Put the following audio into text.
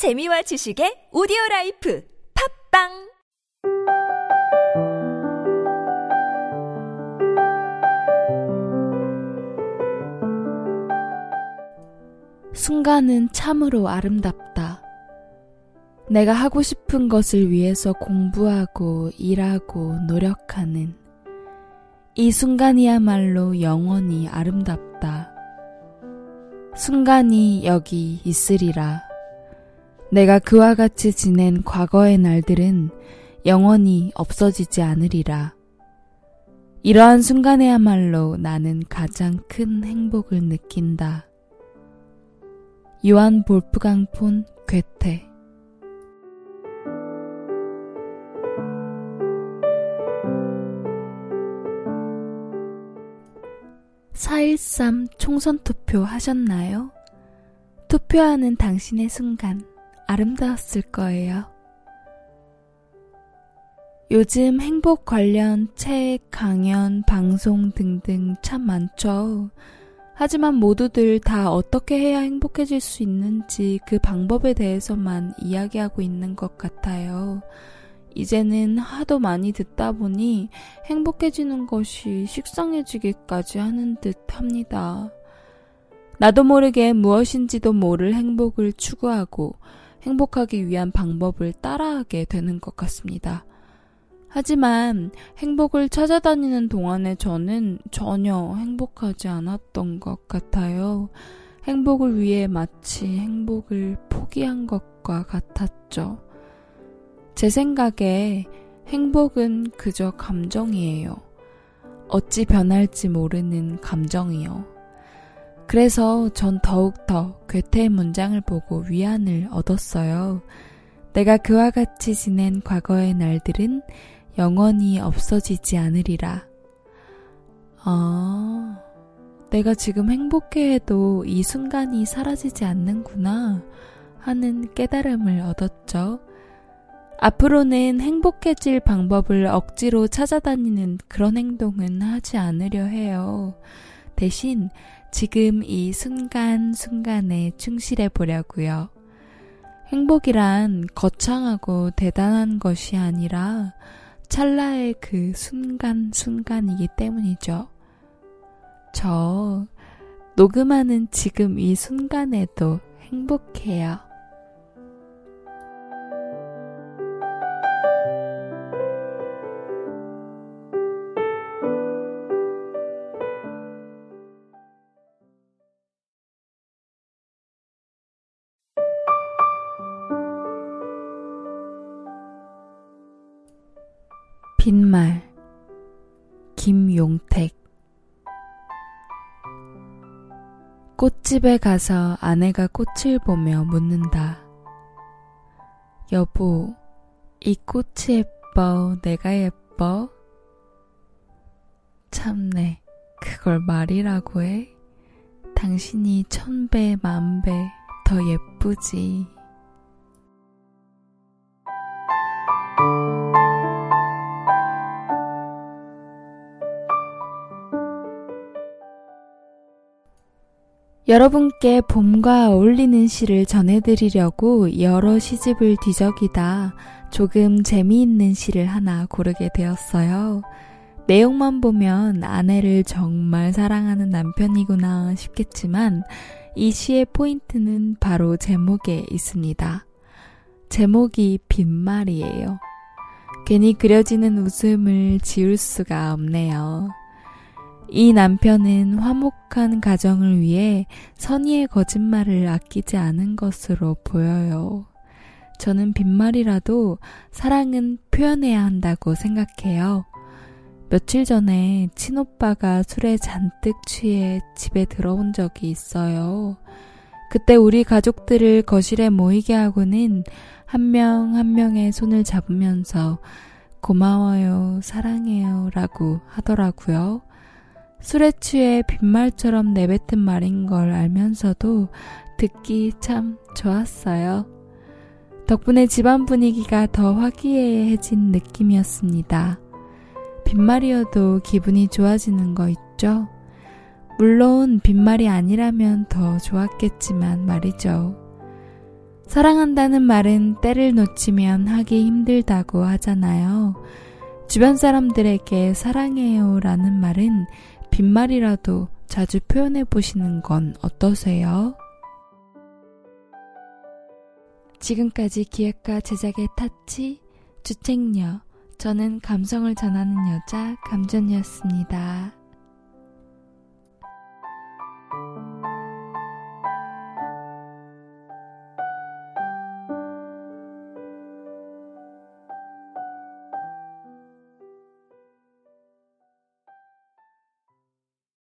재미와 지식의 오디오 라이프 팟빵 순간은 참으로 아름답다. 내가 하고 싶은 것을 위해서 공부하고 일하고 노력하는 이 순간이야말로 영원히 아름답다. 순간이 여기 있으리라. 내가 그와 같이 지낸 과거의 날들은 영원히 없어지지 않으리라. 이러한 순간에야말로 나는 가장 큰 행복을 느낀다. 요한 볼프강 폰 괴테 4.13 총선 투표 하셨나요? 투표하는 당신의 순간 아름다웠을 거예요. 요즘 행복 관련 책, 강연, 방송 등등 참 많죠. 하지만 모두들 다 어떻게 해야 행복해질 수 있는지 그 방법에 대해서만 이야기하고 있는 것 같아요. 이제는 하도 많이 듣다 보니 행복해지는 것이 식상해지기까지 하는 듯 합니다. 나도 모르게 무엇인지도 모를 행복을 추구하고 행복하기 위한 방법을 따라하게 되는 것 같습니다. 하지만 행복을 찾아다니는 동안에 저는 전혀 행복하지 않았던 것 같아요. 행복을 위해 마치 행복을 포기한 것과 같았죠. 제 생각에 행복은 그저 감정이에요. 어찌 변할지 모르는 감정이요. 그래서 전 더욱더 괴테의 문장을 보고 위안을 얻었어요. 내가 그와 같이 지낸 과거의 날들은 영원히 없어지지 않으리라. 아, 내가 지금 행복해해도 이 순간이 사라지지 않는구나 하는 깨달음을 얻었죠. 앞으로는 행복해질 방법을 억지로 찾아다니는 그런 행동은 하지 않으려 해요. 대신 지금 이 순간순간에 충실해 보려고요. 행복이란 거창하고 대단한 것이 아니라 찰나의 그 순간순간이기 때문이죠. 저 녹음하는 지금 이 순간에도 행복해요. 빈말 김용택 꽃집에 가서 아내가 꽃을 보며 묻는다. 여보, 이 꽃이 예뻐, 내가 예뻐? 참네, 그걸 말이라고 해? 당신이 천배, 만배 더 예쁘지. 여러분께 봄과 어울리는 시를 전해드리려고 여러 시집을 뒤적이다 조금 재미있는 시를 하나 고르게 되었어요. 내용만 보면 아내를 정말 사랑하는 남편이구나 싶겠지만 이 시의 포인트는 바로 제목에 있습니다. 제목이 빈말이에요. 괜히 그려지는 웃음을 지울 수가 없네요. 이 남편은 화목한 가정을 위해 선의의 거짓말을 아끼지 않은 것으로 보여요. 저는 빈말이라도 사랑은 표현해야 한다고 생각해요. 며칠 전에 친오빠가 술에 잔뜩 취해 집에 들어온 적이 있어요. 그때 우리 가족들을 거실에 모이게 하고는 한 명한 명의 손을 잡으면서 고마워요, 사랑해요 라고 하더라고요. 술에 취해 빈말처럼 내뱉은 말인 걸 알면서도 듣기 참 좋았어요. 덕분에 집안 분위기가 더 화기애애해진 느낌이었습니다. 빈말이어도 기분이 좋아지는 거 있죠? 물론 빈말이 아니라면 더 좋았겠지만 말이죠. 사랑한다는 말은 때를 놓치면 하기 힘들다고 하잖아요. 주변 사람들에게 사랑해요 라는 말은 빈말이라도 자주 표현해 보시는 건 어떠세요? 지금까지 기획과 제작의 타치, 주책녀, 저는 감성을 전하는 여자 감전이었습니다.